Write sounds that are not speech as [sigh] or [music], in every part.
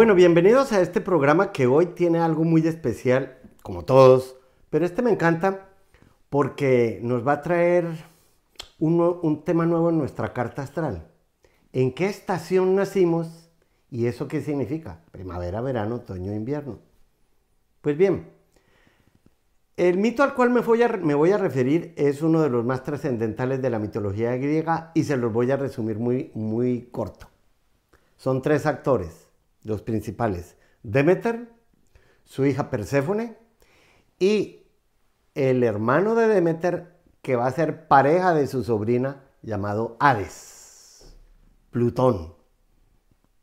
Bueno, bienvenidos a este programa que hoy tiene algo muy especial, como todos, pero este me encanta porque nos va a traer un, tema nuevo en nuestra carta astral. ¿En qué estación nacimos y eso qué significa? Primavera, verano, otoño, invierno. Pues bien, el mito al cual me voy, a, me voy, a, referir es uno de los más trascendentales de la mitología griega y se los voy a resumir muy, muy corto. Son tres actores los principales, Demeter, su hija Perséfone y el hermano de Demeter que va a ser pareja de su sobrina llamado Hades, Plutón,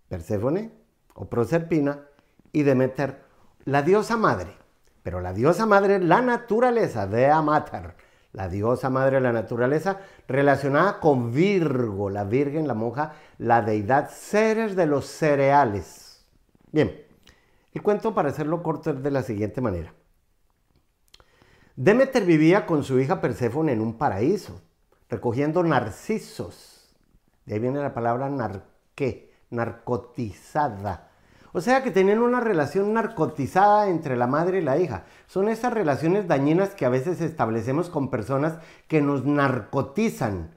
Perséfone o Proserpina y Demeter, la diosa madre. Pero la diosa madre, la naturaleza, Dea Mater, la diosa madre de la naturaleza, relacionada con Virgo, la Virgen, la monja, la deidad, seres de los cereales Bien, el cuento para hacerlo corto es de la siguiente manera. Demeter vivía con su hija Perséfone en un paraíso, recogiendo narcisos. De ahí viene la palabra narqué, narcotizada. O sea que tenían una relación narcotizada entre la madre y la hija. Son esas relaciones dañinas que a veces establecemos con personas que nos narcotizan.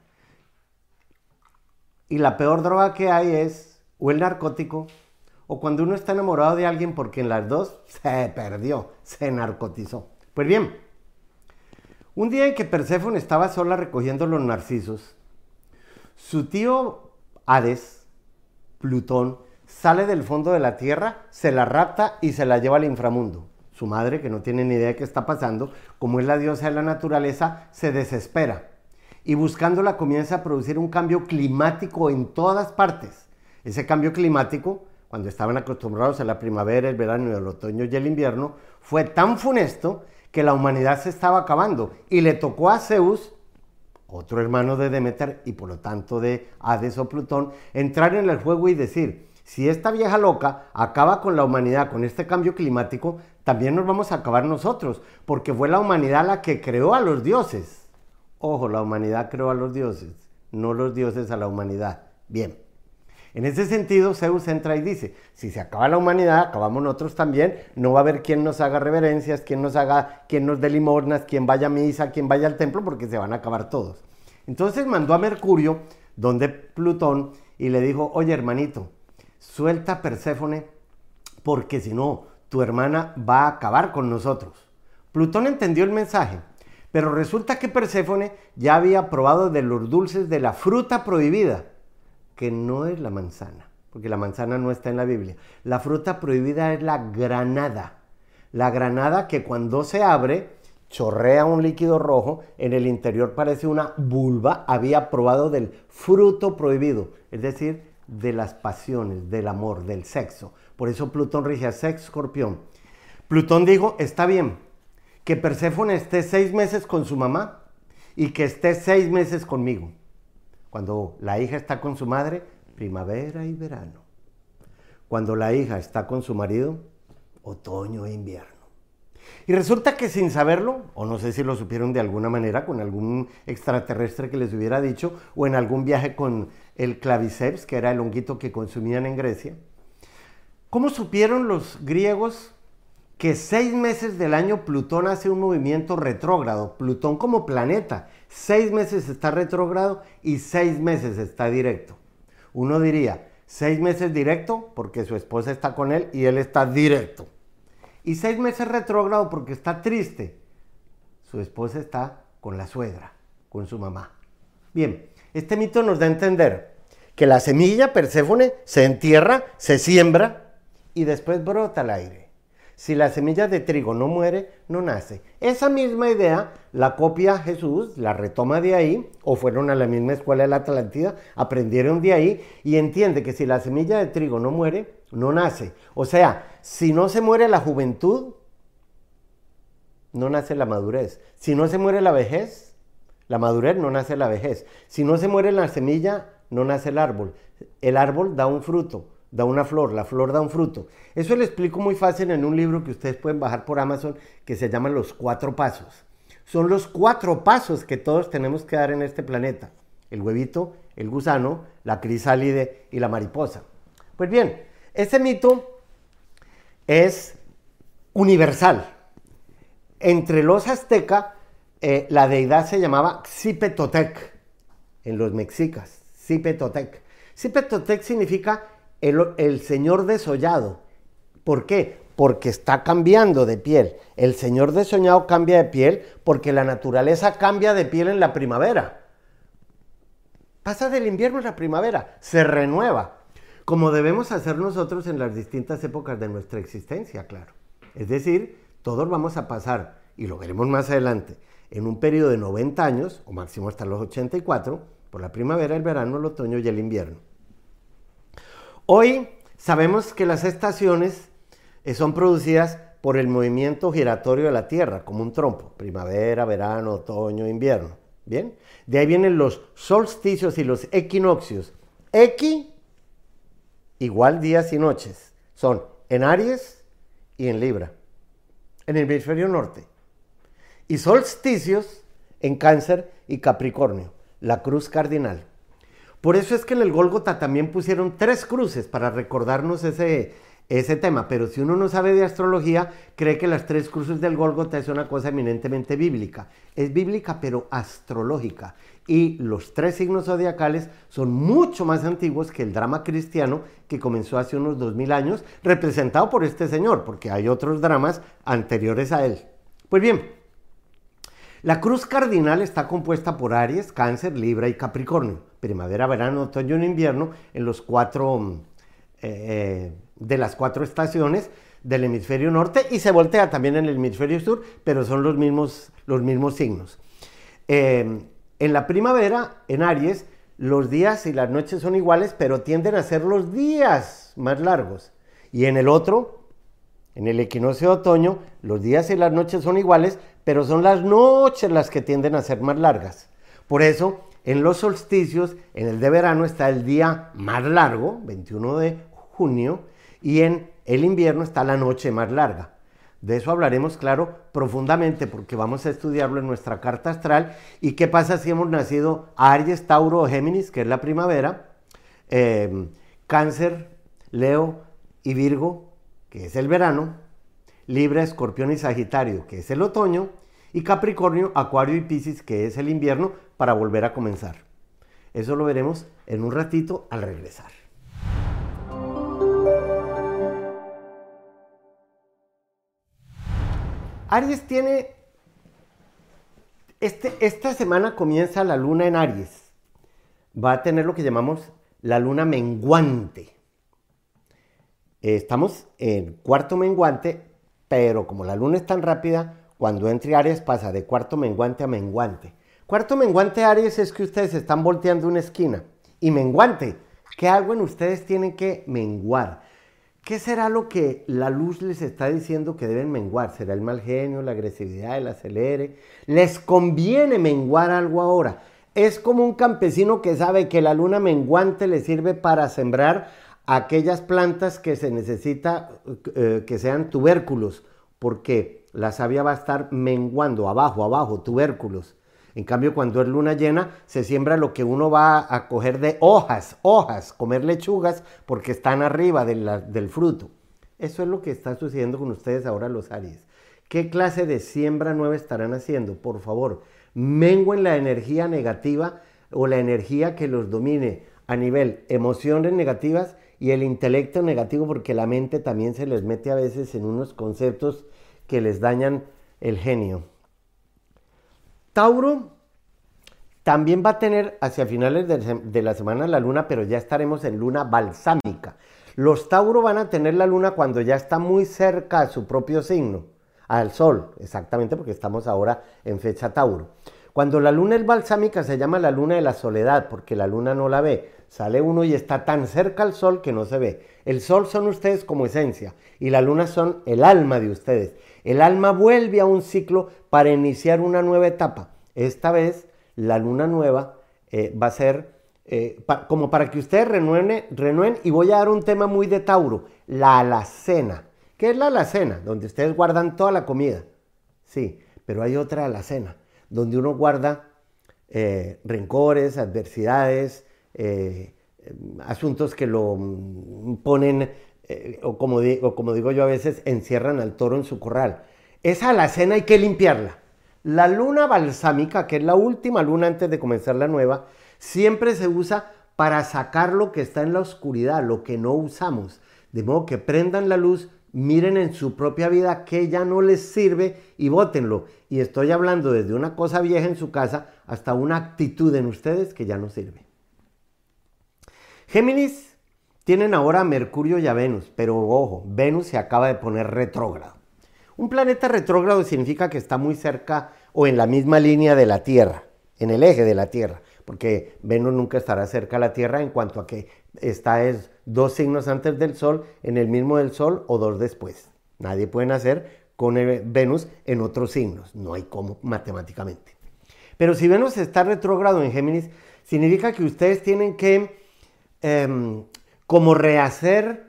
Y la peor droga que hay es o el narcótico o cuando uno está enamorado de alguien porque en las dos se perdió, se narcotizó. Pues bien, un día en que Perséfone estaba sola recogiendo los narcisos, su tío Hades, Plutón, sale del fondo de la tierra, se la rapta y se la lleva al inframundo. Su madre, que no tiene ni idea de qué está pasando, como es la diosa de la naturaleza, se desespera y buscándola comienza a producir un cambio climático en todas partes. Ese cambio climático cuando estaban acostumbrados a la primavera, el verano, el otoño y el invierno, fue tan funesto que la humanidad se estaba acabando y le tocó a Zeus, otro hermano de Demeter y por lo tanto de Hades o Plutón, entrar en el juego y decir, si esta vieja loca acaba con la humanidad, con este cambio climático, también nos vamos a acabar nosotros, porque fue la humanidad la que creó a los dioses. Ojo, la humanidad creó a los dioses, no los dioses a la humanidad. Bien. En ese sentido, Zeus entra y dice, si se acaba la humanidad, acabamos nosotros también, no va a haber quien nos haga reverencias, quien nos haga, quien nos dé limosnas, quien vaya a misa, quien vaya al templo, porque se van a acabar todos. Entonces mandó a Mercurio, donde Plutón, y le dijo, oye hermanito, suelta a Perséfone, porque si no, tu hermana va a acabar con nosotros. Plutón entendió el mensaje, pero resulta que Perséfone ya había probado de los dulces de la fruta prohibida que no es la manzana, porque la manzana no está en la Biblia. La fruta prohibida es la granada. La granada que cuando se abre chorrea un líquido rojo, en el interior parece una vulva, había probado del fruto prohibido, es decir, de las pasiones, del amor, del sexo. Por eso Plutón rige a sexo, escorpión. Plutón dijo, está bien, que Perséfone esté seis meses con su mamá y que esté seis meses conmigo. Cuando la hija está con su madre, primavera y verano. Cuando la hija está con su marido, otoño e invierno. Y resulta que sin saberlo, o no sé si lo supieron de alguna manera, con algún extraterrestre que les hubiera dicho, o en algún viaje con el claviceps, que era el honguito que consumían en Grecia, ¿cómo supieron los griegos que seis meses del año Plutón hace un movimiento retrógrado? Plutón como planeta, seis meses está retrógrado y seis meses está directo. Uno diría, seis meses directo porque su esposa está con él y él está directo. Y seis meses retrógrado porque está triste. Su esposa está con la suegra, con su mamá. Bien, este mito nos da a entender que la semilla Perséfone se entierra, se siembra y después brota al aire. Si la semilla de trigo no muere, no nace. Esa misma idea la copia Jesús, la retoma de ahí, o fueron a la misma escuela de la Atlántida, aprendieron de ahí y entiende que si la semilla de trigo no muere, no nace. O sea, si no se muere la juventud, no nace la madurez. Si no se muere la vejez, la madurez no nace la vejez. Si no se muere la semilla, no nace el árbol. El árbol da un fruto da una flor, la flor da un fruto. Eso lo explico muy fácil en un libro que ustedes pueden bajar por Amazon que se llama Los Cuatro Pasos. Son los cuatro pasos que todos tenemos que dar en este planeta. El huevito, el gusano, la crisálide y la mariposa. Pues bien, ese mito es universal. Entre los aztecas, eh, la deidad se llamaba Xipetotec, en los mexicas, Xipetotec. Xipetotec significa el, señor desollado. ¿Por qué? Porque está cambiando de piel. El señor desollado cambia de piel porque la naturaleza cambia de piel en la primavera. Pasa del invierno a la primavera, se renueva, como debemos hacer nosotros en las distintas épocas de nuestra existencia, claro. Es decir, todos vamos a pasar, y lo veremos más adelante, en un periodo de 90 años, o máximo hasta los 84, por la primavera, el verano, el otoño y el invierno. Hoy sabemos que las estaciones eh, son producidas por el movimiento giratorio de la Tierra, como un trompo, primavera, verano, otoño, invierno. Bien, de ahí vienen los solsticios y los equinoccios. Equi igual días y noches. Son en Aries y en Libra, en el hemisferio norte. Y solsticios en Cáncer y Capricornio, la cruz cardinal. Por eso es que en el Gólgota también pusieron tres cruces para recordarnos ese, ese tema, pero si uno no sabe de astrología, cree que las tres cruces del Gólgota es una cosa eminentemente bíblica. Es bíblica, pero astrológica. Y los tres signos zodiacales son mucho más antiguos que el drama cristiano que comenzó hace unos dos mil años, representado por este señor, porque hay otros dramas anteriores a él. Pues bien, la cruz cardinal está compuesta por Aries, Cáncer, Libra y Capricornio. Primavera, verano, otoño y invierno en los cuatro... Eh, de las cuatro estaciones del hemisferio norte y se voltea también en el hemisferio sur, pero son los mismos, los mismos signos. Eh, en la primavera, en Aries, los días y las noches son iguales, pero tienden a ser los días más largos. Y en el otro, en el equinoccio de otoño, los días y las noches son iguales, pero son las noches las que tienden a ser más largas. Por eso, en los solsticios, en el de verano está el día más largo, 21 de junio, y en el invierno está la noche más larga. De eso hablaremos, claro, profundamente, porque vamos a estudiarlo en nuestra carta astral. ¿Y qué pasa si hemos nacido Aries, Tauro o Géminis, que es la primavera? Em, cáncer, Leo y Virgo, que es el verano. Libra, Escorpión y Sagitario, que es el otoño. Y Capricornio, Acuario y Piscis, que es el invierno, para volver a comenzar. Eso lo veremos en un ratito al regresar. Aries tiene, este, esta semana comienza la luna en Aries. Va a tener lo que llamamos la luna menguante. Estamos en cuarto menguante, pero como la luna es tan rápida, cuando entre Aries pasa de cuarto menguante a menguante. Cuarto menguante Aries es que ustedes están volteando una esquina. Y menguante, que algo en ustedes tienen que menguar. ¿Qué será lo que la luz les está diciendo que deben menguar? ¿Será el mal genio, la agresividad, el acelere? Les conviene menguar algo ahora. Es como un campesino que sabe que la luna menguante le sirve para sembrar aquellas plantas que se necesita eh, que sean tubérculos, porque la savia va a estar menguando abajo, abajo, tubérculos. En cambio, cuando es luna llena, se siembra lo que uno va a coger de hojas, hojas, comer lechugas, porque están arriba del fruto. Eso es lo que está sucediendo con ustedes ahora los Aries. ¿Qué clase de siembra nueva estarán haciendo? Por favor, menguen la energía negativa o la energía que los domine a nivel emociones negativas y el intelecto negativo, porque la mente también se les mete a veces en unos conceptos que les dañan el genio. Tauro también va a tener hacia finales de, la semana la luna, pero ya estaremos en luna balsámica. Los Tauro van a tener la luna cuando ya está muy cerca a su propio signo, al sol, exactamente porque estamos ahora en fecha Tauro. Cuando la luna es balsámica se llama la luna de la soledad, porque la luna no la ve. Sale uno y está tan cerca al sol que no se ve. El sol son ustedes como esencia y la luna son el alma de ustedes. El alma vuelve a un ciclo para iniciar una nueva etapa. Esta vez la luna nueva eh, va a ser eh, como para que ustedes renueven, y voy a dar un tema muy de Tauro, la alacena. ¿Qué es la alacena? Donde ustedes guardan toda la comida. Sí, pero hay otra alacena, donde uno guarda eh, rencores, adversidades, asuntos que lo mm, ponen eh, o, como o como digo yo a veces, encierran al toro en su corral. Esa alacena hay que limpiarla. La luna balsámica, que es la última luna antes de comenzar la nueva, siempre se usa para sacar lo que está en la oscuridad, lo que no usamos. De modo que prendan la luz, miren en su propia vida que ya no les sirve y bótenlo. Y estoy hablando desde una cosa vieja en su casa hasta una actitud en ustedes que ya no sirve. Géminis tienen ahora a Mercurio y a Venus, pero ojo, Venus se acaba de poner retrógrado. Un planeta retrógrado significa que está muy cerca o en la misma línea de la Tierra, en el eje de la Tierra, porque Venus nunca estará cerca de la Tierra en cuanto a que está es dos signos antes del Sol, en el mismo del Sol o dos después. Nadie puede nacer con Venus en otros signos, no hay como matemáticamente. Pero si Venus está retrógrado en Géminis, significa que ustedes tienen que em, como rehacer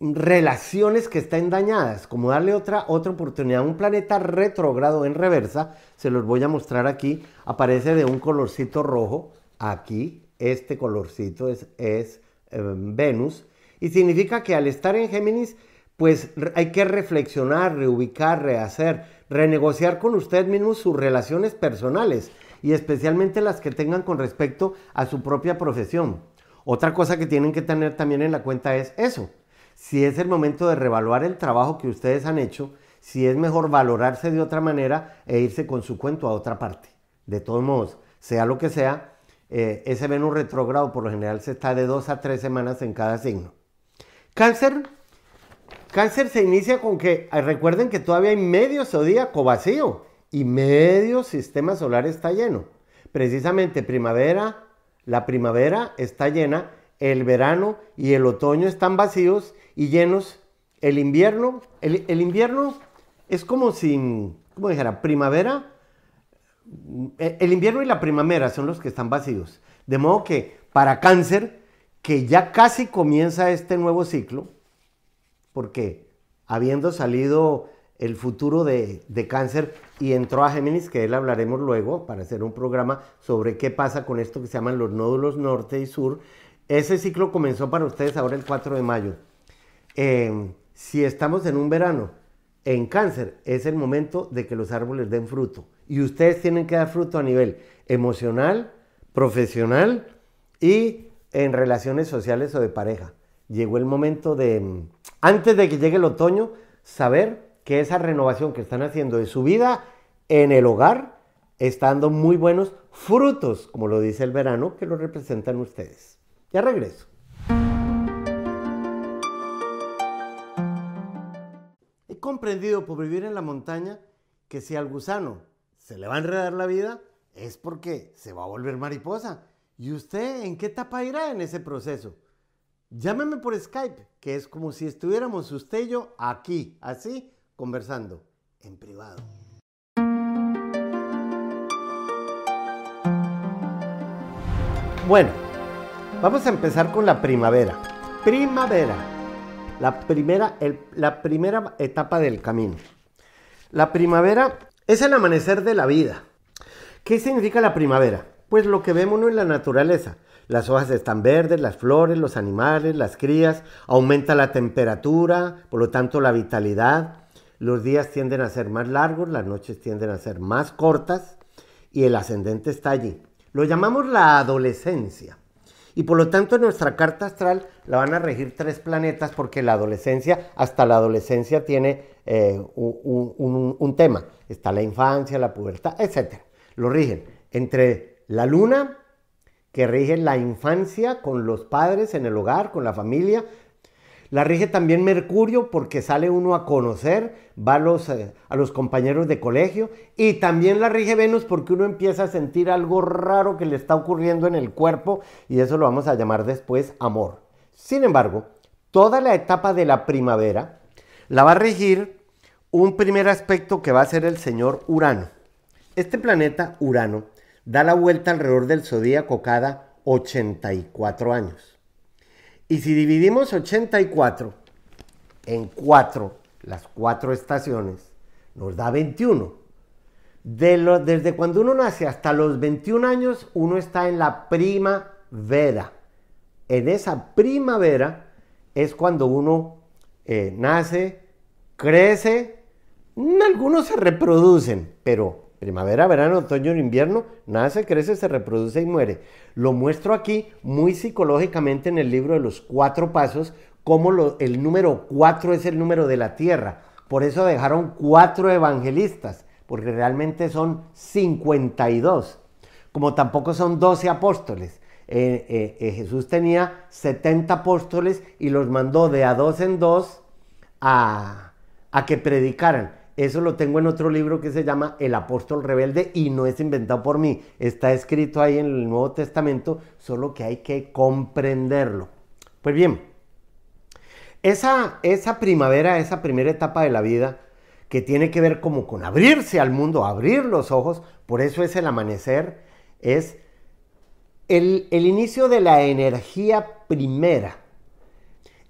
relaciones que estén dañadas, como darle otra, otra oportunidad. Un planeta retrógrado en reversa, se los voy a mostrar aquí, aparece de un colorcito rojo, aquí, este colorcito es, es em, Venus, y significa que al estar en Géminis, pues hay que reflexionar, reubicar, rehacer, renegociar con usted mismo sus relaciones personales y especialmente las que tengan con respecto a su propia profesión. Otra cosa que tienen que tener también en la cuenta es eso, si es el momento de revaluar el trabajo que ustedes han hecho, si es mejor valorarse de otra manera e irse con su cuento a otra parte. De todos modos, sea lo que sea, eh, ese Venus retrógrado por lo general se está de dos a tres semanas en cada signo. Cáncer, cáncer se inicia con que, recuerden que todavía hay medio zodíaco vacío y medio sistema solar está lleno. Precisamente primavera, la primavera está llena, el verano y el otoño están vacíos y llenos. El invierno, el, invierno es como si, como dijera, primavera. El invierno y la primavera son los que están vacíos. De modo que para cáncer, que ya casi comienza este nuevo ciclo, porque habiendo salido el futuro de, de, cáncer y entró a Géminis, que él hablaremos luego para hacer un programa sobre qué pasa con esto que se llaman los nódulos norte y sur. Ese ciclo comenzó para ustedes ahora el 4 de mayo. Em, si estamos en un verano en cáncer, es el momento de que los árboles den fruto. Y ustedes tienen que dar fruto a nivel emocional, profesional y en relaciones sociales o de pareja. Llegó el momento de, antes de que llegue el otoño, saber que esa renovación que están haciendo de su vida en el hogar está dando muy buenos frutos, como lo dice el verano, que lo representan ustedes. Ya regreso. comprendido por vivir en la montaña que si al gusano se le va a enredar la vida, es porque se va a volver mariposa. ¿Y usted en qué etapa irá en ese proceso? Llámeme por Skype, que es como si estuviéramos usted y yo aquí, así, conversando, en privado. Bueno, vamos a empezar con la primavera. Primavera la primera, la primera etapa del camino. La primavera es el amanecer de la vida. ¿Qué significa la primavera? Pues lo que vemos en la naturaleza. Las hojas están verdes, las flores, los animales, las crías, aumenta la temperatura, por lo tanto la vitalidad. Los días tienden a ser más largos, las noches tienden a ser más cortas y el ascendente está allí. Lo llamamos la adolescencia. Y por lo tanto en nuestra carta astral la van a regir tres planetas porque la adolescencia, hasta la adolescencia tiene eh, un, tema. Está la infancia, la pubertad, etc. Lo rigen entre la luna, que rige la infancia con los padres en el hogar, con la familia, la rige también Mercurio porque sale uno a conocer, va a los, eh, a los, compañeros de colegio. Y también la rige Venus porque uno empieza a sentir algo raro que le está ocurriendo en el cuerpo y eso lo vamos a llamar después amor. Sin embargo, toda la etapa de la primavera la va a regir un primer aspecto que va a ser el señor Urano. Este planeta, Urano, da la vuelta alrededor del zodíaco cada 84 años. Y si dividimos 84 en 4, las cuatro estaciones, nos da 21. desde cuando uno nace hasta los 21 años, uno está en la primavera. En esa primavera es cuando uno eh, nace, crece, algunos se reproducen, pero primavera, verano, otoño, invierno, nace, crece, se reproduce y muere. Lo muestro aquí muy psicológicamente en el libro de los cuatro pasos, como el número cuatro es el número de la tierra. Por eso dejaron cuatro evangelistas, porque realmente son 52, como tampoco son 12 apóstoles. Eh, eh, eh, Jesús tenía 70 apóstoles y los mandó de a dos en dos a, a que predicaran. Eso lo tengo en otro libro que se llama El apóstol rebelde y no es inventado por mí. Está escrito ahí en el Nuevo Testamento, solo que hay que comprenderlo. Pues bien, esa, esa primavera, esa primera etapa de la vida, que tiene que ver como con abrirse al mundo, abrir los ojos, por eso es el amanecer, es el, el inicio de la energía primera.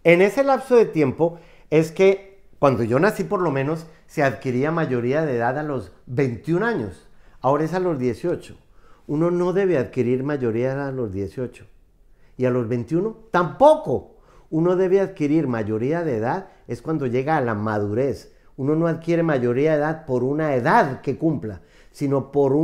En ese lapso de tiempo es que cuando yo nací por lo menos se adquiría mayoría de edad a los 21 años, ahora es a los 18. Uno no debe adquirir mayoría a los 18. Y a los 21 tampoco. Uno debe adquirir mayoría de edad es cuando llega a la madurez. Uno no adquiere mayoría de edad por una edad que cumpla, sino por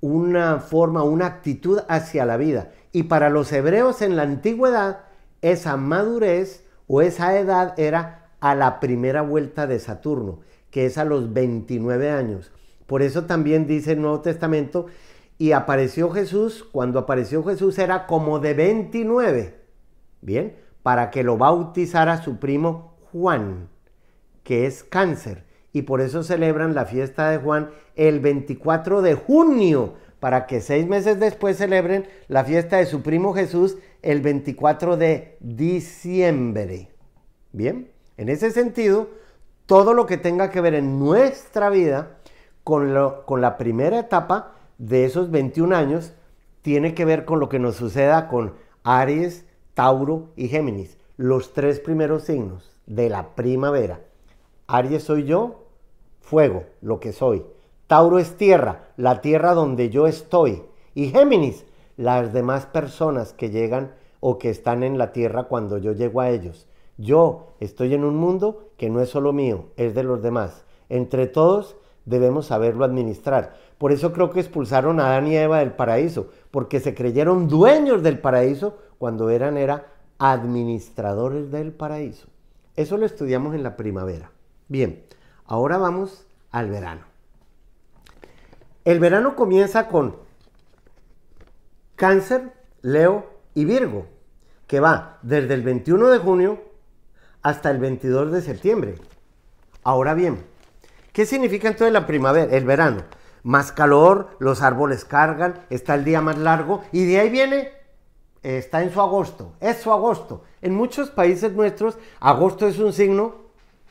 una forma, una actitud hacia la vida. Y para los hebreos en la antigüedad, esa madurez o esa edad era a la primera vuelta de Saturno, que es a los 29 años. Por eso también dice el Nuevo Testamento, y apareció Jesús, cuando apareció Jesús era como de 29, ¿bien? Para que lo bautizara su primo Juan que es cáncer. Y por eso celebran la fiesta de Juan el 24 de junio, para que seis meses después celebren la fiesta de su primo Jesús el 24 de diciembre. Bien, en ese sentido, todo lo que tenga que ver en nuestra vida con, la primera etapa de esos 21 años, tiene que ver con lo que nos suceda con Aries, Tauro y Géminis, los tres primeros signos de la primavera. Aries soy yo, fuego, lo que soy. Tauro es tierra, la tierra donde yo estoy. Y Géminis, las demás personas que llegan o que están en la tierra cuando yo llego a ellos. Yo estoy en un mundo que no es solo mío, es de los demás. Entre todos debemos saberlo administrar. Por eso creo que expulsaron a Adán y Eva del paraíso, porque se creyeron dueños del paraíso cuando eran era administradores del paraíso. Eso lo estudiamos en la primavera. Bien, ahora vamos al verano. El verano comienza con Cáncer, Leo y Virgo, que va desde el 21 de junio hasta el 22 de septiembre. Ahora bien, ¿qué significa entonces la primavera, el verano? Más calor, los árboles cargan, está el día más largo y de ahí viene, está en su agosto, es su agosto. En muchos países nuestros, agosto es un signo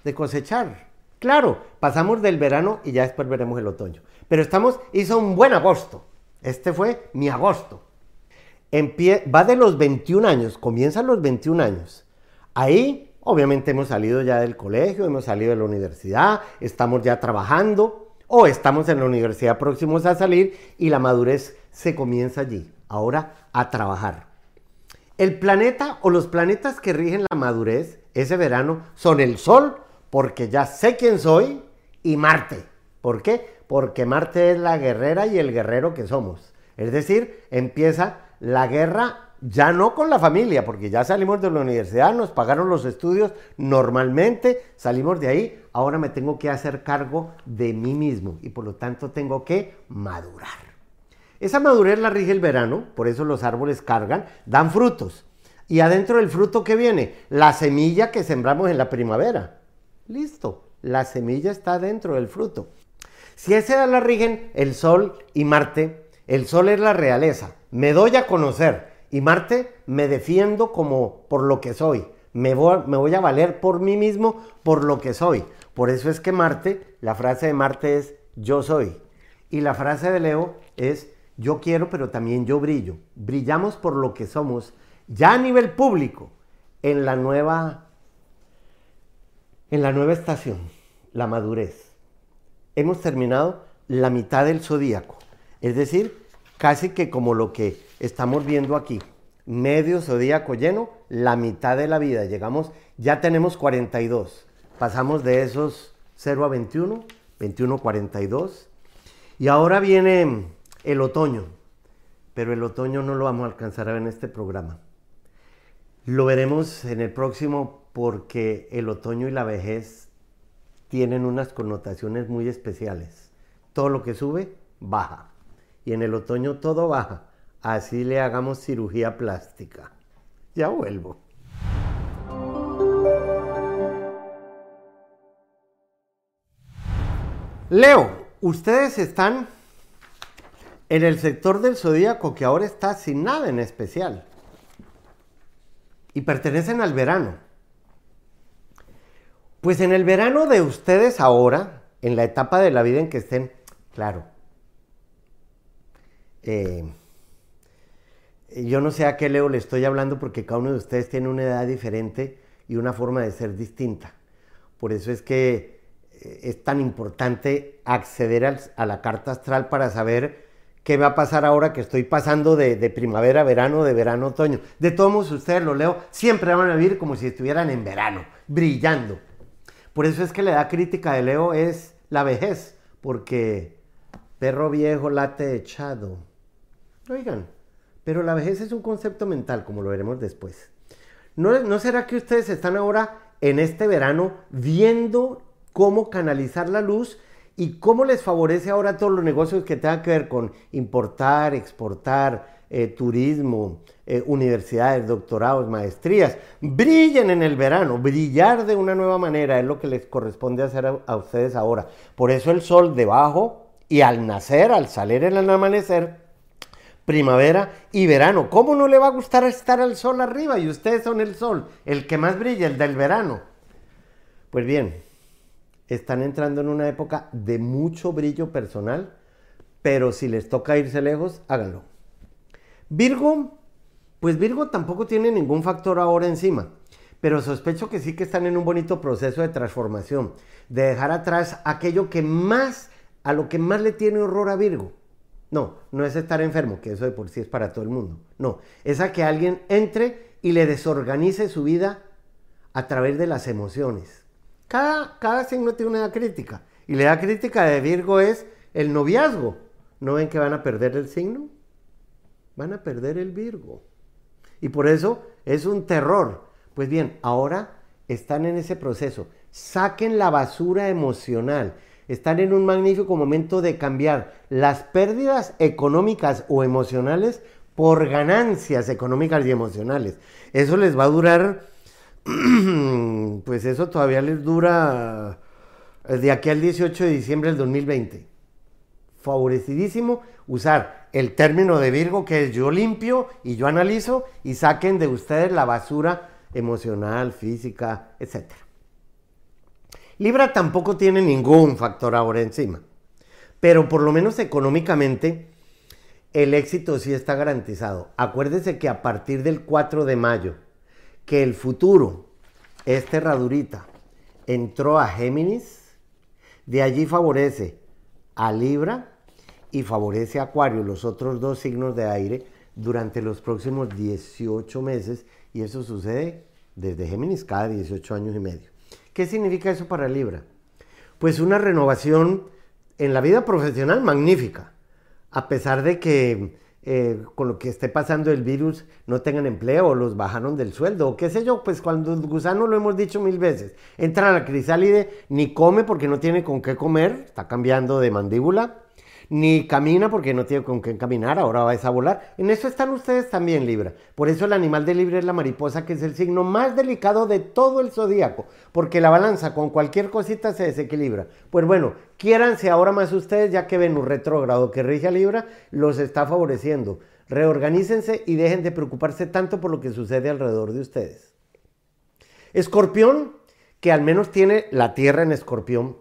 de cosechar. Claro, pasamos del verano y ya después veremos el otoño. Pero estamos, hizo un buen agosto. Este fue mi agosto. va de los 21 años, comienzan los 21 años. Ahí, obviamente, hemos salido ya del colegio, hemos salido de la universidad, estamos ya trabajando o estamos en la universidad próximos a salir y la madurez se comienza allí. Ahora a trabajar. El planeta o los planetas que rigen la madurez ese verano son el Sol, porque ya sé quién soy, y Marte. ¿Por qué? Porque Marte es la guerrera y el guerrero que somos. Es decir, empieza la guerra ya no con la familia, porque ya salimos de la universidad, nos pagaron los estudios normalmente, salimos de ahí, ahora me tengo que hacer cargo de mí mismo y por lo tanto tengo que madurar. Esa madurez la rige el verano, por eso los árboles cargan, dan frutos. Y adentro del fruto que viene, la semilla que sembramos en la primavera. Listo, la semilla está dentro del fruto. Si esa la rigen el Sol y Marte, el Sol es la realeza, me doy a conocer y Marte me defiendo como por lo que soy. Me voy, a valer por mí mismo por lo que soy. Por eso es que Marte, la frase de Marte es yo soy. Y la frase de Leo es yo quiero, pero también yo brillo. Brillamos por lo que somos, ya a nivel público, en la nueva en la nueva estación, la madurez, hemos terminado la mitad del zodíaco, es decir, casi que como lo que estamos viendo aquí. medio zodíaco lleno, la mitad de la vida. Llegamos, ya tenemos 42. Pasamos de esos 0 a 21, 21 42. Y ahora viene el otoño, pero el otoño no lo vamos a alcanzar en este programa. Lo veremos en el próximo porque el otoño y la vejez tienen unas connotaciones muy especiales. Todo lo que sube, baja. Y en el otoño todo baja. Así le hagamos cirugía plástica. Ya vuelvo. Leo, ustedes están en el sector del zodíaco que ahora está sin nada en especial. Y pertenecen al verano. Pues en el verano de ustedes ahora, en la etapa de la vida en que estén, claro. Eh, yo no sé a qué Leo le estoy hablando porque cada uno de ustedes tiene una edad diferente y una forma de ser distinta. Por eso es que eh, es tan importante acceder a la carta astral para saber qué va a pasar ahora que estoy pasando de, primavera a verano, de verano a otoño. De todos modos, ustedes lo leo, siempre van a vivir como si estuvieran en verano, brillando. Por eso es que la edad crítica de Leo es la vejez, porque perro viejo late echado. Oigan, pero la vejez es un concepto mental, como lo veremos después. ¿No, ¿No será que ustedes están ahora en este verano viendo cómo canalizar la luz y cómo les favorece ahora todos los negocios que tengan que ver con importar, exportar, eh, turismo, eh, universidades, doctorados, maestrías, brillen en el verano, brillar de una nueva manera es lo que les corresponde hacer a, ustedes ahora. Por eso el sol debajo y al nacer, al salir en el amanecer, primavera y verano. ¿Cómo no le va a gustar estar al sol arriba? Y ustedes son el sol, el que más brilla, el del verano. Pues bien, están entrando en una época de mucho brillo personal, pero si les toca irse lejos, háganlo. Virgo, pues Virgo tampoco tiene ningún factor ahora encima, pero sospecho que sí que están en un bonito proceso de transformación, de dejar atrás aquello que más, a lo que más le tiene horror a Virgo. No, no es estar enfermo, que eso de por sí es para todo el mundo. No, es a que alguien entre y le desorganice su vida a través de las emociones cada, signo tiene una crítica. Y la edad crítica de Virgo es el noviazgo. ¿No ven que van a perder el signo? Van a perder el Virgo. Y por eso es un terror. Pues bien, ahora están en ese proceso. Saquen la basura emocional. Están en un magnífico momento de cambiar las pérdidas económicas o emocionales por ganancias económicas y emocionales. Eso les va a durar [clears throat] pues eso todavía les dura eh, de aquí al 18 de diciembre del 2020. Favorecidísimo usar el término de Virgo que es yo limpio y yo analizo y saquen de ustedes la basura emocional, física, etc. Libra tampoco tiene ningún factor ahora encima, pero por lo menos económicamente el éxito sí está garantizado. Acuérdese que a partir del 4 de mayo que el futuro, esta herradurita, entró a Géminis, de allí favorece a Libra y favorece a Acuario, los otros dos signos de aire, durante los próximos 18 meses, y eso sucede desde Géminis cada 18 años y medio. ¿Qué significa eso para Libra? Pues una renovación en la vida profesional magnífica, a pesar de que eh, con lo que esté pasando el virus no tengan empleo o los bajaron del sueldo o qué sé yo, pues cuando el gusano lo hemos dicho mil veces, entra a la crisálide, ni come porque no tiene con qué comer, está cambiando de mandíbula, ni camina porque no tiene con qué caminar, ahora va a volar. En eso están ustedes también, Libra. Por eso el animal de Libra es la mariposa, que es el signo más delicado de todo el zodíaco, porque la balanza con cualquier cosita se desequilibra. Pues bueno, quiéranse ahora más ustedes, ya que Venus retrógrado que rige a Libra los está favoreciendo. Reorganícense y dejen de preocuparse tanto por lo que sucede alrededor de ustedes. Escorpión, que al menos tiene la Tierra en Escorpión,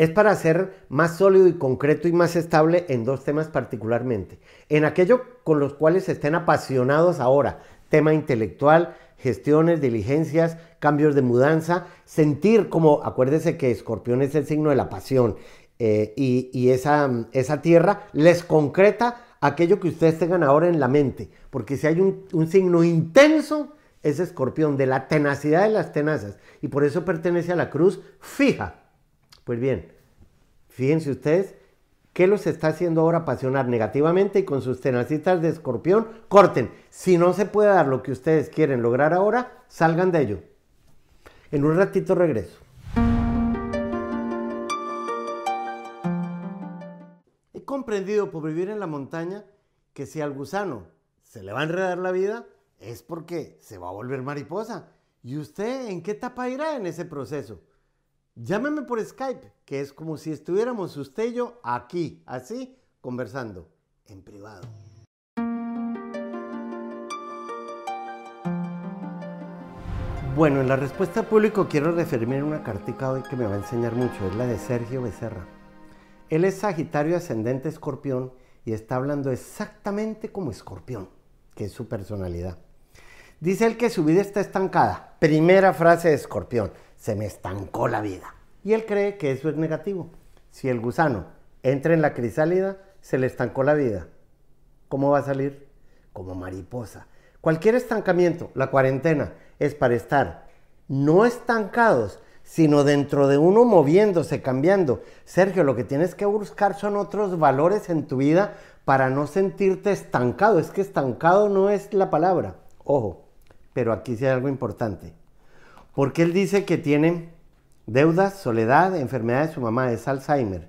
es para ser más sólido y concreto y más estable en dos temas particularmente. En aquello con los cuales estén apasionados ahora, tema intelectual, gestiones, diligencias, cambios de mudanza, sentir como, acuérdese que escorpión es el signo de la pasión eh, y, esa, tierra les concreta aquello que ustedes tengan ahora en la mente, porque si hay un, un signo intenso, es escorpión, de la tenacidad de las tenazas, y por eso pertenece a la cruz fija. Pues bien, fíjense ustedes ¿Qué los está haciendo ahora apasionar negativamente y con sus tenacitas de escorpión? Corten. Si no se puede dar lo que ustedes quieren lograr ahora, salgan de ello. En un ratito regreso. He comprendido por vivir en la montaña que si al gusano se le va a enredar la vida, es porque se va a volver mariposa. ¿Y usted en qué etapa irá en ese proceso? Llámeme por Skype, que es como si estuviéramos usted y yo aquí, así, conversando, en privado. Bueno, en la respuesta al público quiero referirme a una cartica hoy que me va a enseñar mucho, es la de Sergio Becerra. Él es Sagitario ascendente escorpión y está hablando exactamente como escorpión, que es su personalidad. Dice él que su vida está estancada. Primera frase de escorpión se me estancó la vida. Y él cree que eso es negativo. Si el gusano entra en la crisálida, se le estancó la vida. ¿Cómo va a salir? Como mariposa. Cualquier estancamiento, la cuarentena, es para estar no estancados, sino dentro de uno moviéndose, cambiando. Sergio, lo que tienes que buscar son otros valores en tu vida para no sentirte estancado. Es que estancado no es la palabra. Ojo, pero aquí sí hay algo importante. Porque él dice que tiene deudas, soledad, enfermedad de su mamá, es Alzheimer,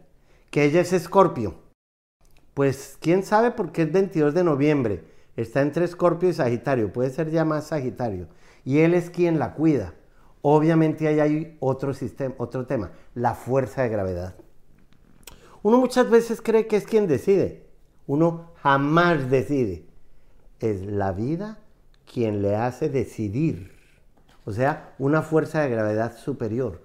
que ella es Escorpio. Pues quién sabe porque es 22 de noviembre, está entre Escorpio y Sagitario, puede ser ya más Sagitario, y él es quien la cuida. Obviamente ahí hay otro, sistema, otro tema, la fuerza de gravedad. Uno muchas veces cree que es quien decide, uno jamás decide. Es la vida quien le hace decidir o sea, una fuerza de gravedad superior.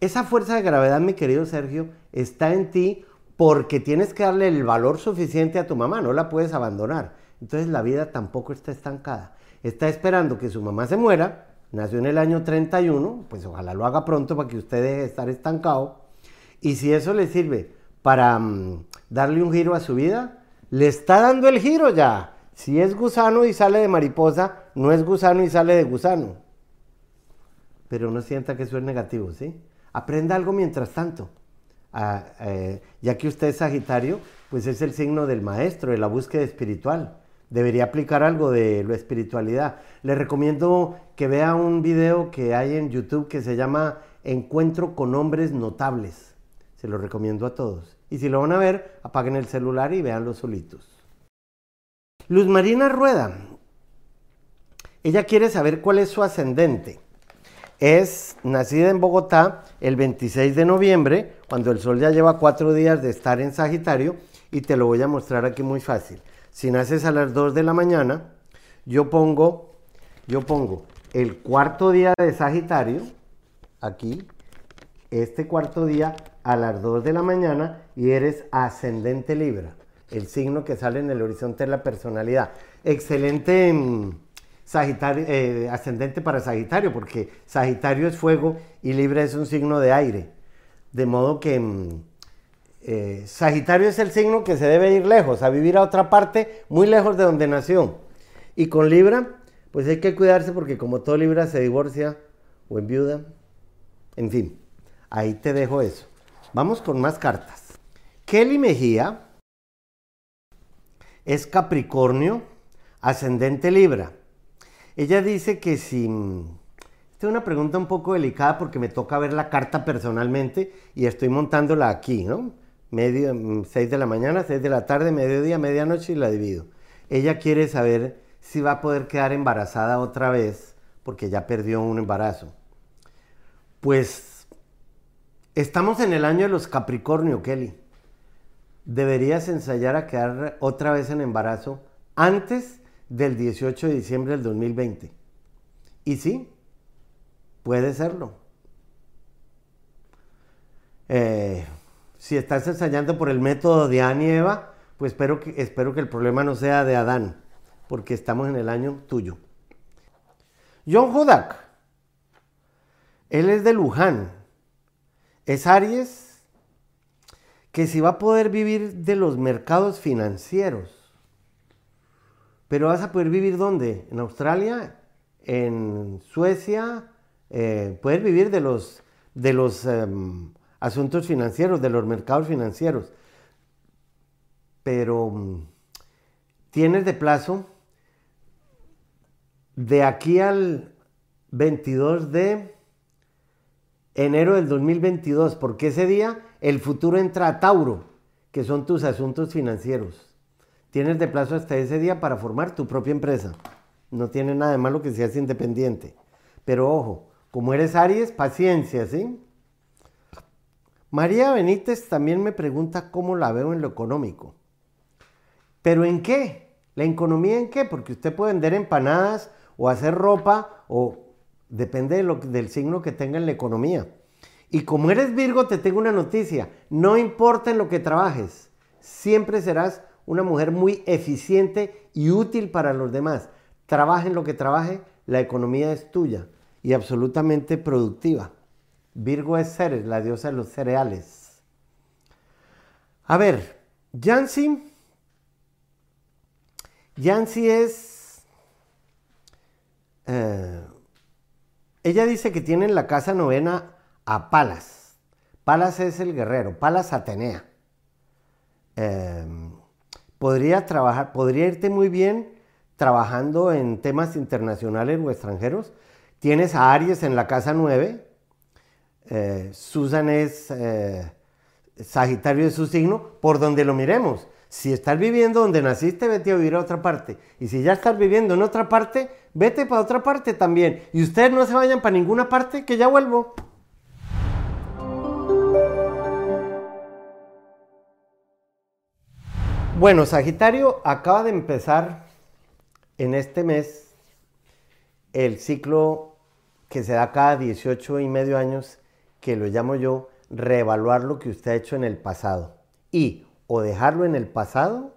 Esa fuerza de gravedad, mi querido Sergio, está en ti porque tienes que darle el valor suficiente a tu mamá, no la puedes abandonar. Entonces la vida tampoco está estancada. Está esperando que su mamá se muera, nació en el año 31, pues ojalá lo haga pronto para que usted deje de estar estancado. Y si eso le sirve para mm, darle un giro a su vida, le está dando el giro ya. Si es gusano y sale de mariposa, no es gusano y sale de gusano pero no sienta que eso es negativo, ¿sí? Aprenda algo mientras tanto. Ah, eh, ya que usted es Sagitario, pues es el signo del maestro, de la búsqueda espiritual. Debería aplicar algo de la espiritualidad. Le recomiendo que vea un video que hay en YouTube que se llama Encuentro con hombres notables. Se lo recomiendo a todos. Y si lo van a ver, apaguen el celular y veanlo solitos. Luz Marina Rueda. Ella quiere saber cuál es su ascendente es nacida en Bogotá el 26 de noviembre, cuando el sol ya lleva cuatro días de estar en Sagitario, y te lo voy a mostrar aquí muy fácil. Si naces a las 2 de la mañana, yo pongo, yo pongo el cuarto día de Sagitario, aquí, este cuarto día a las 2 de la mañana, y eres ascendente Libra, el signo que sale en el horizonte de la personalidad. Excelente mm, Sagitario, eh, ascendente para Sagitario, porque Sagitario es fuego y Libra es un signo de aire. De modo que mm, eh, Sagitario es el signo que se debe ir lejos, a vivir a otra parte, muy lejos de donde nació. Y con Libra, pues hay que cuidarse porque como todo Libra se divorcia o enviuda. En fin, ahí te dejo eso. Vamos con más cartas. Kelly Mejía es Capricornio, ascendente Libra. Ella dice que si... Esta es una pregunta un poco delicada porque me toca ver la carta personalmente y estoy montándola aquí, ¿no? Medio, 6 mm, de la mañana, 6 de la tarde, mediodía, medianoche y la divido. Ella quiere saber si va a poder quedar embarazada otra vez porque ya perdió un embarazo. Pues estamos en el año de los Capricornio, Kelly. Deberías ensayar a quedar otra vez en embarazo antes del 18 de diciembre del 2020. Y sí, puede serlo. Eh, si estás ensayando por el método de Adán y Eva, pues espero que, espero que el problema no sea de Adán, porque estamos en el año tuyo. John Hudak, él es de Luján, es Aries, que si va a poder vivir de los mercados financieros. Pero vas a poder vivir dónde? En Australia, en Suecia, eh, poder vivir de los, de los em, asuntos financieros, de los mercados financieros. Pero mm, tienes de plazo de aquí al 22 de enero del 2022, porque ese día el futuro entra a Tauro, que son tus asuntos financieros. Tienes de plazo hasta ese día para formar tu propia empresa. No tiene nada de malo que seas independiente. Pero ojo, como eres Aries, paciencia, ¿sí? María Benítez también me pregunta cómo la veo en lo económico. ¿Pero en qué? ¿La economía en qué? Porque usted puede vender empanadas o hacer ropa o depende del signo que tenga en la economía. Y como eres Virgo, te tengo una noticia. No importa en lo que trabajes, siempre serás una mujer muy eficiente y útil para los demás. Trabaje en lo que trabaje, la economía es tuya y absolutamente productiva. Virgo es Ceres, la diosa de los cereales. A ver, Yancy. Yancy es... Eh, ella dice que tiene en la casa novena a Palas. Palas es el guerrero, Palas Atenea. Em, podría trabajar, podría irte muy bien trabajando en temas internacionales o extranjeros. Tienes a Aries en la casa 9. Eh, Susan es eh, Sagitario de su signo, por donde lo miremos. Si estás viviendo donde naciste, vete a vivir a otra parte. Y si ya estás viviendo en otra parte, vete para otra parte también. Y ustedes no se vayan para ninguna parte, que ya vuelvo. Bueno, Sagitario acaba de empezar en este mes el ciclo que se da cada 18 y medio años, que lo llamo yo reevaluar lo que usted ha hecho en el pasado. Y o dejarlo en el pasado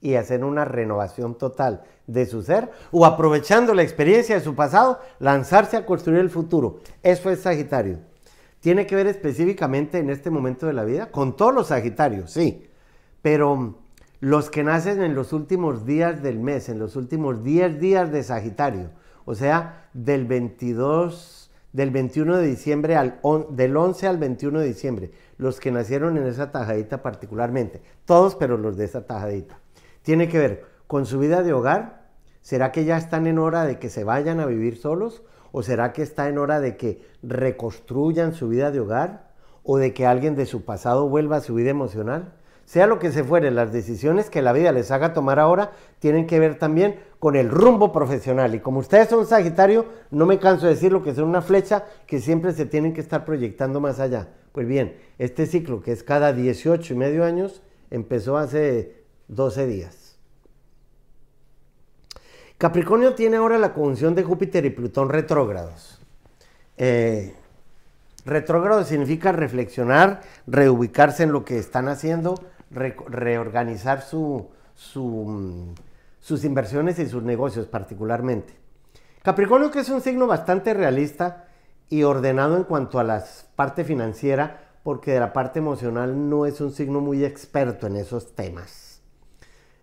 y hacer una renovación total de su ser, o aprovechando la experiencia de su pasado, lanzarse a construir el futuro. Eso es Sagitario. Tiene que ver específicamente en este momento de la vida con todos los Sagitarios, sí pero los que nacen en los últimos días del mes, en los últimos 10 días de Sagitario, o sea, del 22, del 21 de diciembre al del 11 al 21 de diciembre, los que nacieron en esa tajadita particularmente, todos pero los de esa tajadita. Tiene que ver con su vida de hogar, ¿será que ya están en hora de que se vayan a vivir solos o será que está en hora de que reconstruyan su vida de hogar o de que alguien de su pasado vuelva a su vida emocional? Sea lo que se fuere, las decisiones que la vida les haga tomar ahora tienen que ver también con el rumbo profesional. Y como ustedes son Sagitario, no me canso de decirlo que son una flecha que siempre se tienen que estar proyectando más allá. Pues bien, este ciclo que es cada 18 y medio años empezó hace 12 días. Capricornio tiene ahora la conjunción de Júpiter y Plutón retrógrados. Eh, retrógrado significa reflexionar, reubicarse en lo que están haciendo, reorganizar mm, sus inversiones y sus negocios particularmente. Capricornio que es un signo bastante realista y ordenado en cuanto a la parte financiera, porque de la parte emocional no es un signo muy experto en esos temas.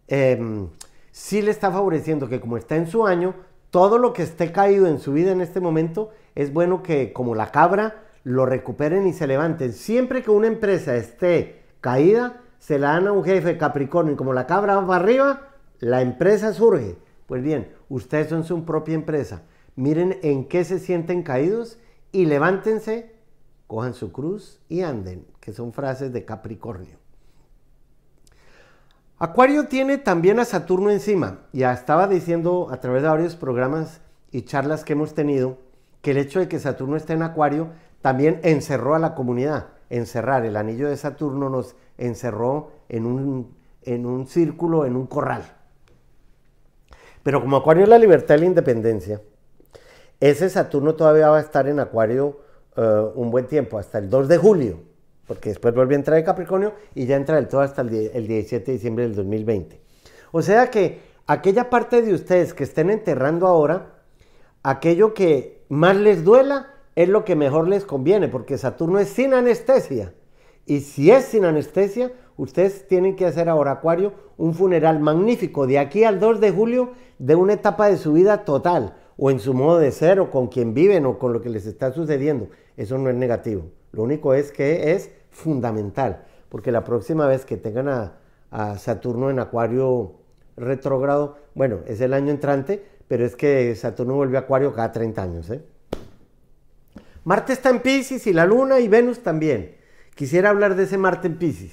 Eh, sí le está favoreciendo que como está en su año, todo lo que esté caído en su vida en este momento, es bueno que como la cabra lo recuperen y se levanten. Siempre que una empresa esté caída, se la dan a un jefe Capricornio y como la cabra va arriba, la empresa surge. Pues bien, ustedes son su propia empresa. Miren en qué se sienten caídos y levántense, cojan su cruz y anden, que son frases de Capricornio. Acuario tiene también a Saturno encima. Ya estaba diciendo a través de varios programas y charlas que hemos tenido que el hecho de que Saturno esté en Acuario también encerró a la comunidad. Encerrar el anillo de Saturno nos encerró en un, en un círculo, en un corral. Pero como Acuario es la libertad y la independencia, ese Saturno todavía va a estar en Acuario eh, un buen tiempo, hasta el 2 de julio, porque después vuelve a entrar en Capricornio y ya entra del todo hasta el, el 17 de diciembre del 2020. O sea que aquella parte de ustedes que estén enterrando ahora, aquello que más les duela, es lo que mejor les conviene, porque Saturno es sin anestesia. Y si es sin anestesia, ustedes tienen que hacer ahora, Acuario, un funeral magnífico de aquí al 2 de julio de una etapa de su vida total, o en su modo de ser, o con quien viven, o con lo que les está sucediendo. Eso no es negativo. Lo único es que es fundamental, porque la próxima vez que tengan a, Saturno en Acuario retrógrado, bueno, es el año entrante, pero es que Saturno vuelve a Acuario cada 30 años. ¿eh? Marte está en Pisces y la Luna y Venus también. Quisiera hablar de ese Marte en Pisces.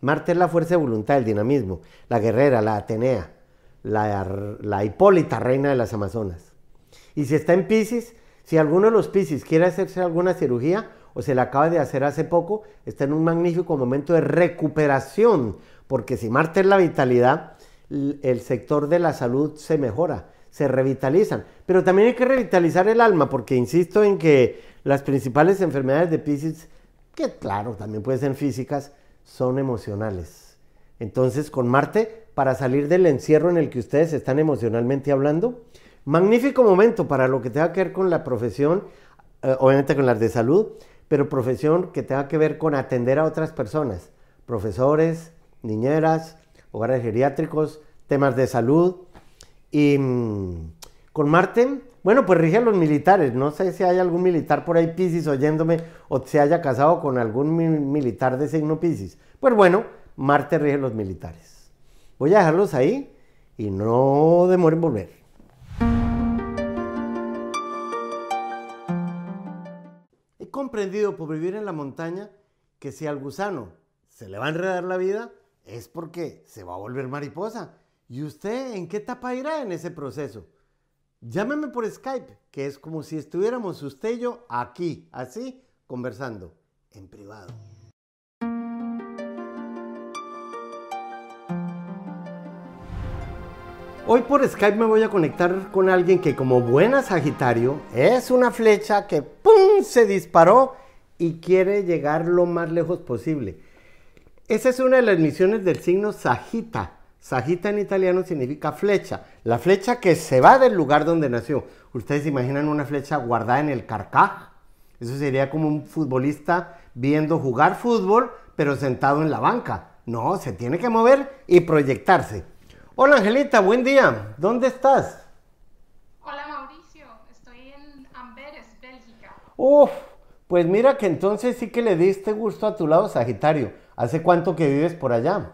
Marte es la fuerza de voluntad, el dinamismo, la guerrera, la Atenea, la, Hipólita, reina de las Amazonas. Y si está en Pisces, si alguno de los Pisces quiere hacerse alguna cirugía o se la acaba de hacer hace poco, está en un magnífico momento de recuperación, porque si Marte es la vitalidad, el sector de la salud se mejora, se revitalizan. Pero también hay que revitalizar el alma, porque insisto en que las principales enfermedades de Pisces, que claro, también pueden ser físicas, son emocionales. Entonces, con Marte, para salir del encierro en el que ustedes están emocionalmente hablando, magnífico momento para lo que tenga que ver con la profesión, eh, obviamente con las de salud, pero profesión que tenga que ver con atender a otras personas, profesores, niñeras, hogares geriátricos, temas de salud. Y mm, con Marte, bueno, pues rige a los militares. No sé si hay algún militar por ahí Piscis oyéndome o se haya casado con algún militar de signo Piscis. Pues bueno, Marte rige los militares. Voy a dejarlos ahí y no demoren volver. He comprendido por vivir en la montaña que si al gusano se le va a enredar la vida es porque se va a volver mariposa. ¿Y usted en qué etapa irá en ese proceso? Llámeme por Skype, que es como si estuviéramos usted y yo aquí, así, conversando, en privado. Hoy por Skype me voy a conectar con alguien que como buena Sagitario es una flecha que ¡pum! se disparó y quiere llegar lo más lejos posible. Esa es una de las misiones del signo Sagita. Sagita en italiano significa flecha, la flecha que se va del lugar donde nació. Ustedes imaginan una flecha guardada en el carcaj. Eso sería como un futbolista viendo jugar fútbol, pero sentado en la banca. No, se tiene que mover y proyectarse. Hola Angelita, buen día. ¿Dónde estás? Hola Mauricio, estoy en Amberes, Bélgica. Uf, pues mira que entonces sí que le diste gusto a tu lado Sagitario. ¿Hace cuánto que vives por allá?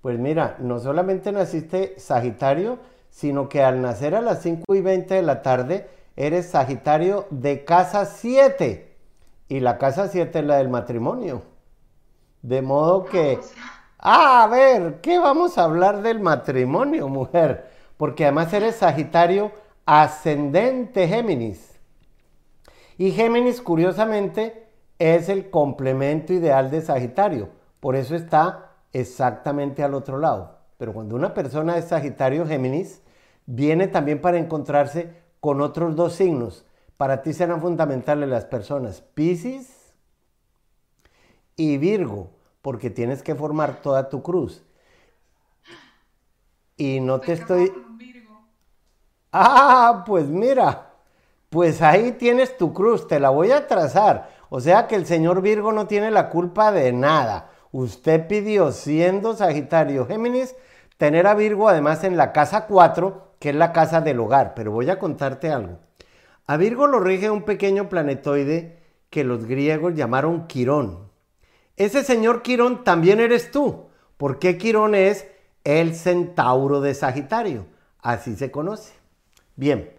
Pues mira, no solamente naciste Sagitario, sino que al nacer a las 5 y 20 de la tarde eres Sagitario de casa 7. Y la casa 7 es la del matrimonio. De modo que... Ah, a ver, ¿qué vamos a hablar del matrimonio, mujer? Porque además eres Sagitario ascendente Géminis. Y Géminis, curiosamente, es el complemento ideal de Sagitario. Por eso está exactamente al otro lado. Pero cuando una persona es Sagitario Géminis, viene también para encontrarse con otros dos signos. Para ti serán fundamentales las personas Pisces y Virgo, porque tienes que formar toda tu cruz. Y no te estoy... Ah, pues mira, pues ahí tienes tu cruz, te la voy a trazar. O sea que el señor Virgo no tiene la culpa de nada. Usted pidió, siendo Sagitario Géminis, tener a Virgo además en la casa 4, que es la casa del hogar. Pero voy a contarte algo. A Virgo lo rige un pequeño planetoide que los griegos llamaron Quirón. Ese señor Quirón también eres tú. porque Quirón es el centauro de Sagitario? Así se conoce. Bien,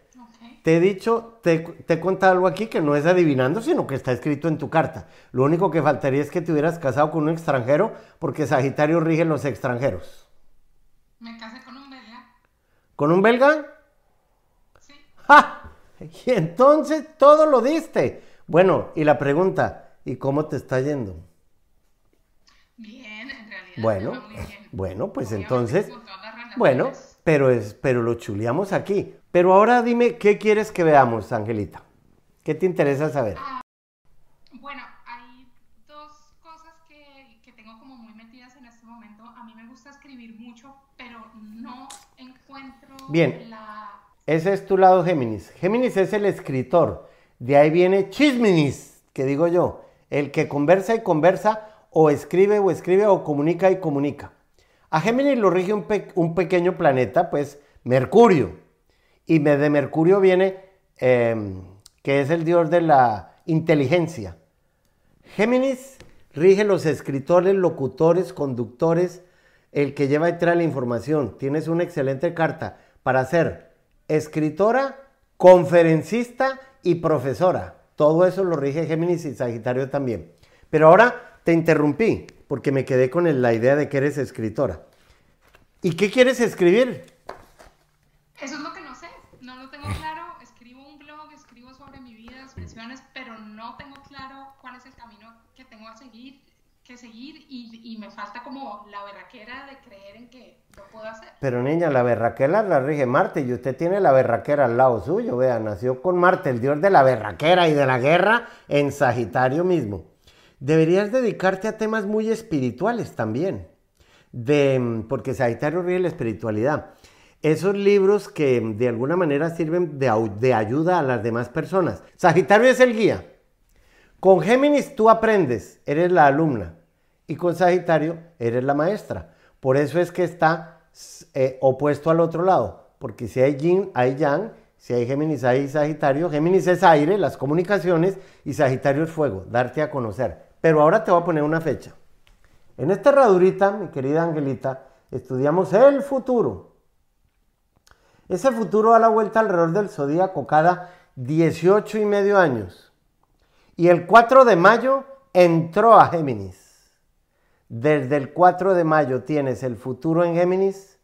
te he dicho, te, he contado algo aquí que no es adivinando, sino que está escrito en tu carta. Lo único que faltaría es que te hubieras casado con un extranjero, porque Sagitario rige los extranjeros. Me casé con un belga. ¿Con un belga? Sí. ¡Ja! Y entonces todo lo diste. Bueno, y la pregunta, ¿y cómo te está yendo? Bien, en realidad. Bueno, bueno, pues entonces, bueno, pero, es, pero lo chuleamos aquí. Pero ahora dime, ¿qué quieres que veamos, Angelita? ¿Qué te interesa saber? Ah, bueno, hay dos cosas que, tengo como muy metidas en este momento. A mí me gusta escribir mucho, pero no encuentro Bien. Ese es tu lado Géminis. Géminis es el escritor. De ahí viene Chisminis, que digo yo. el que conversa y conversa, o escribe o escribe, o comunica y comunica. A Géminis lo rige un, pequeño planeta, pues Mercurio. Y de Mercurio viene, em, que es el dios de la inteligencia. Géminis rige los escritores, locutores, conductores, el que lleva y trae la información. Tienes una excelente carta para ser escritora, conferencista y profesora. Todo eso lo rige Géminis y Sagitario también. Pero ahora te interrumpí porque me quedé con la idea de que eres escritora. ¿Y qué quieres escribir? Eso es lo que no sé. No lo tengo claro. Escribo un blog, escribo sobre mi vida, expresiones, pero no tengo claro cuál es el camino que a seguir, que seguir y, me falta como la berraquera de creer en que puedo hacer. Pero niña, la berraquera la rige Marte y usted tiene la berraquera al lado suyo. Vea, nació con Marte, el dios de la berraquera y de la guerra en Sagitario mismo deberías dedicarte a temas muy espirituales también, de, porque Sagitario ríe la espiritualidad. Esos libros que de alguna manera sirven de, de ayuda a las demás personas. Sagitario es el guía. Con Géminis tú aprendes, eres la alumna. Y con Sagitario eres la maestra. Por eso es que está eh, opuesto al otro lado. Porque si hay yin, hay yang. Si hay Géminis, hay Sagitario. Géminis es aire, las comunicaciones. Y Sagitario es fuego, darte a conocer. Pero ahora te voy a poner una fecha. En esta herradurita, mi querida Angelita, estudiamos el futuro. Ese futuro da la vuelta alrededor del zodíaco cada 18 y medio años. Y el 4 de mayo entró a Géminis. Desde el 4 de mayo tienes el futuro en Géminis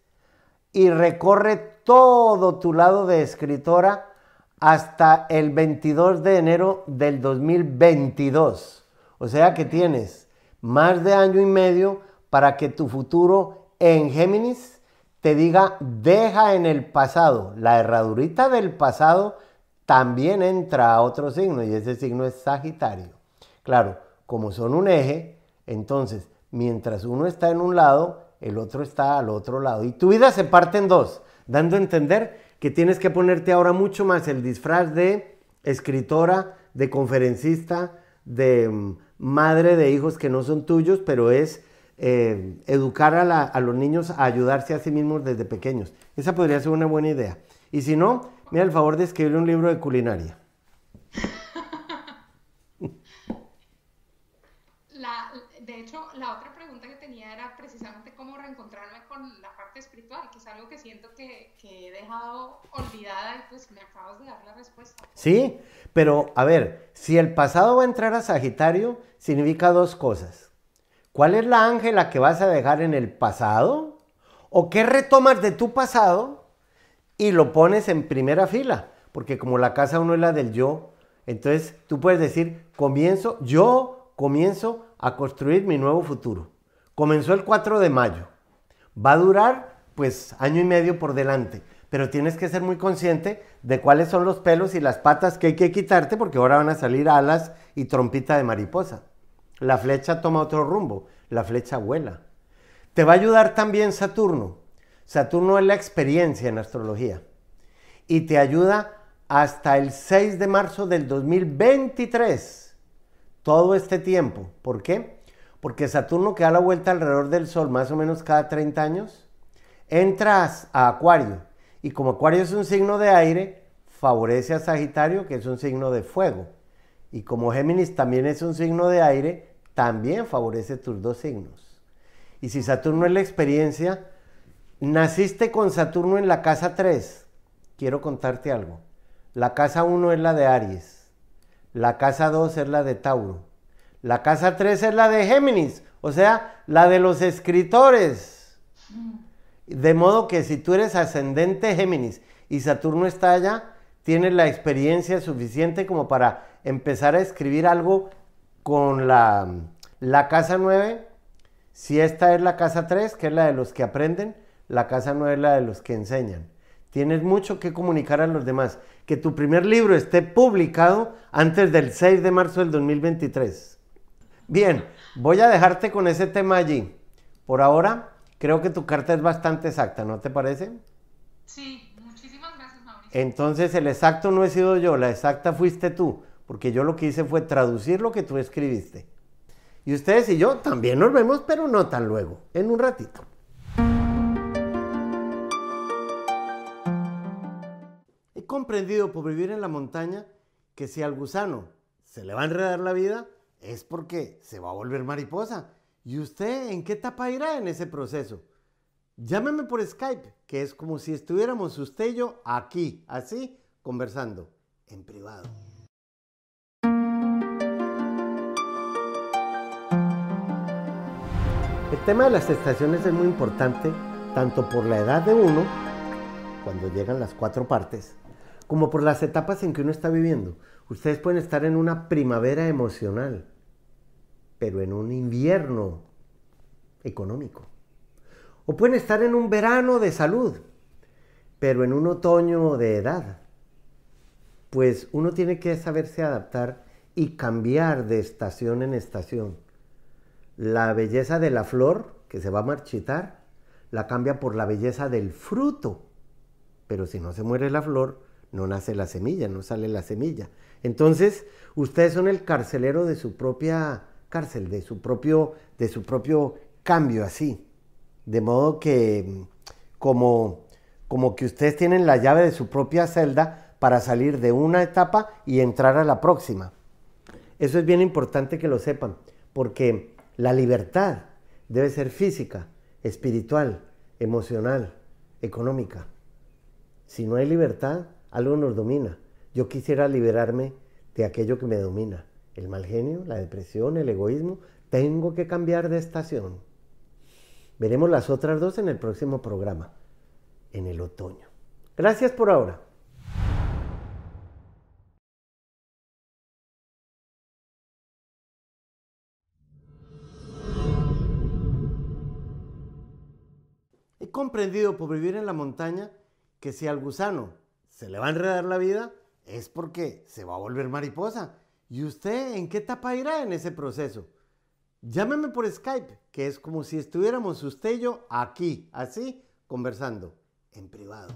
y recorre todo tu lado de escritora hasta el 22 de enero del 2022. O sea que tienes más de año y medio para que tu futuro en Géminis te diga, deja en el pasado. La herradurita del pasado también entra a otro signo y ese signo es Sagitario. Claro, como son un eje, entonces mientras uno está en un lado, el otro está al otro lado. Y tu vida se parte en dos, dando a entender que tienes que ponerte ahora mucho más el disfraz de escritora, de conferencista, de mm, madre de hijos que no son tuyos, pero es eh, educar a, los niños a ayudarse a sí mismos desde pequeños. Esa podría ser una buena idea. Y si no, mira el favor de escribir un libro de culinaria. de hecho, la otra pregunta que tenía era precisamente cómo reencontrarme con la parte espiritual, que es algo que siento que, que he dejado olvidada y pues me acabas de dar la respuesta. Sí, pero a ver, si el pasado va a entrar a Sagitario, significa dos cosas. ¿Cuál es la ángela que vas a dejar en el pasado? ¿O qué retomas de tu pasado y lo pones en primera fila? Porque como la casa uno es la del yo, entonces tú puedes decir, comienzo, yo comienzo a construir mi nuevo futuro. Comenzó el 4 de mayo. Va a durar pues año y medio por delante pero tienes que ser muy consciente de cuáles son los pelos y las patas que hay que quitarte porque ahora van a salir alas y trompita de mariposa. La flecha toma otro rumbo, la flecha vuela. Te va a ayudar también Saturno. Saturno es la experiencia en astrología y te ayuda hasta el 6 de marzo del 2023. Todo este tiempo. ¿Por qué? Porque Saturno que da la vuelta alrededor del Sol más o menos cada 30 años, entras a Acuario y como Acuario es un signo de aire, favorece a Sagitario, que es un signo de fuego. Y como Géminis también es un signo de aire, también favorece tus dos signos. Y si Saturno es la experiencia, naciste con Saturno en la casa 3. Quiero contarte algo. La casa 1 es la de Aries. La casa 2 es la de Tauro. La casa 3 es la de Géminis, o sea, la de los escritores. De modo que si tú eres ascendente Géminis y Saturno está allá, tienes la experiencia suficiente como para empezar a escribir algo con la, la casa 9. Si esta es la casa 3, que es la de los que aprenden, la casa 9 es la de los que enseñan. Tienes mucho que comunicar a los demás. Que tu primer libro esté publicado antes del 6 de marzo del 2023. Bien, voy a dejarte con ese tema allí. Por ahora, Creo que tu carta es bastante exacta, ¿no te parece? Sí, muchísimas gracias, Mauricio. Entonces el exacto no he sido yo, la exacta fuiste tú, porque yo lo que hice fue traducir lo que tú escribiste. Y ustedes y yo también nos vemos, pero no tan luego, en un ratito. Comprendido por vivir en la montaña que si al gusano se le va a enredar la vida, es porque se va a volver mariposa. ¿Y usted en qué etapa irá en ese proceso? Llámeme por Skype, que es como si estuviéramos usted y yo aquí, así, conversando, en privado. El tema de las estaciones es muy importante, tanto por la edad de uno, cuando llegan las cuatro partes, como por las etapas en que uno está viviendo. Ustedes pueden estar en una primavera emocional, pero en un invierno económico. O pueden estar en un verano de salud, pero en un otoño de edad. Pues uno tiene que saberse adaptar y cambiar de estación en estación. La belleza de la flor, que se va a marchitar, la cambia por la belleza del fruto. Pero si no se muere la flor, no nace la semilla, no sale la semilla. Entonces, ustedes son el carcelero de su propia cárcel, de su propio, de su propio cambio así. De modo que como, como que ustedes tienen la llave de su propia celda para salir de una etapa y entrar a la próxima. Eso es bien importante que lo sepan, porque la libertad debe ser física, espiritual, emocional, económica. Si no hay libertad, algo nos domina. Yo quisiera liberarme de aquello que me domina, el mal genio, la depresión, el egoísmo. Tengo que cambiar de estación. Veremos las otras dos en el próximo programa, en el otoño. Gracias por ahora. He comprendido por vivir en la montaña que si al gusano se le va a enredar la vida, es porque se va a volver mariposa. ¿Y usted en qué etapa irá en ese proceso? Llámeme por Skype, que es como si estuviéramos usted y yo aquí, así, conversando, en privado.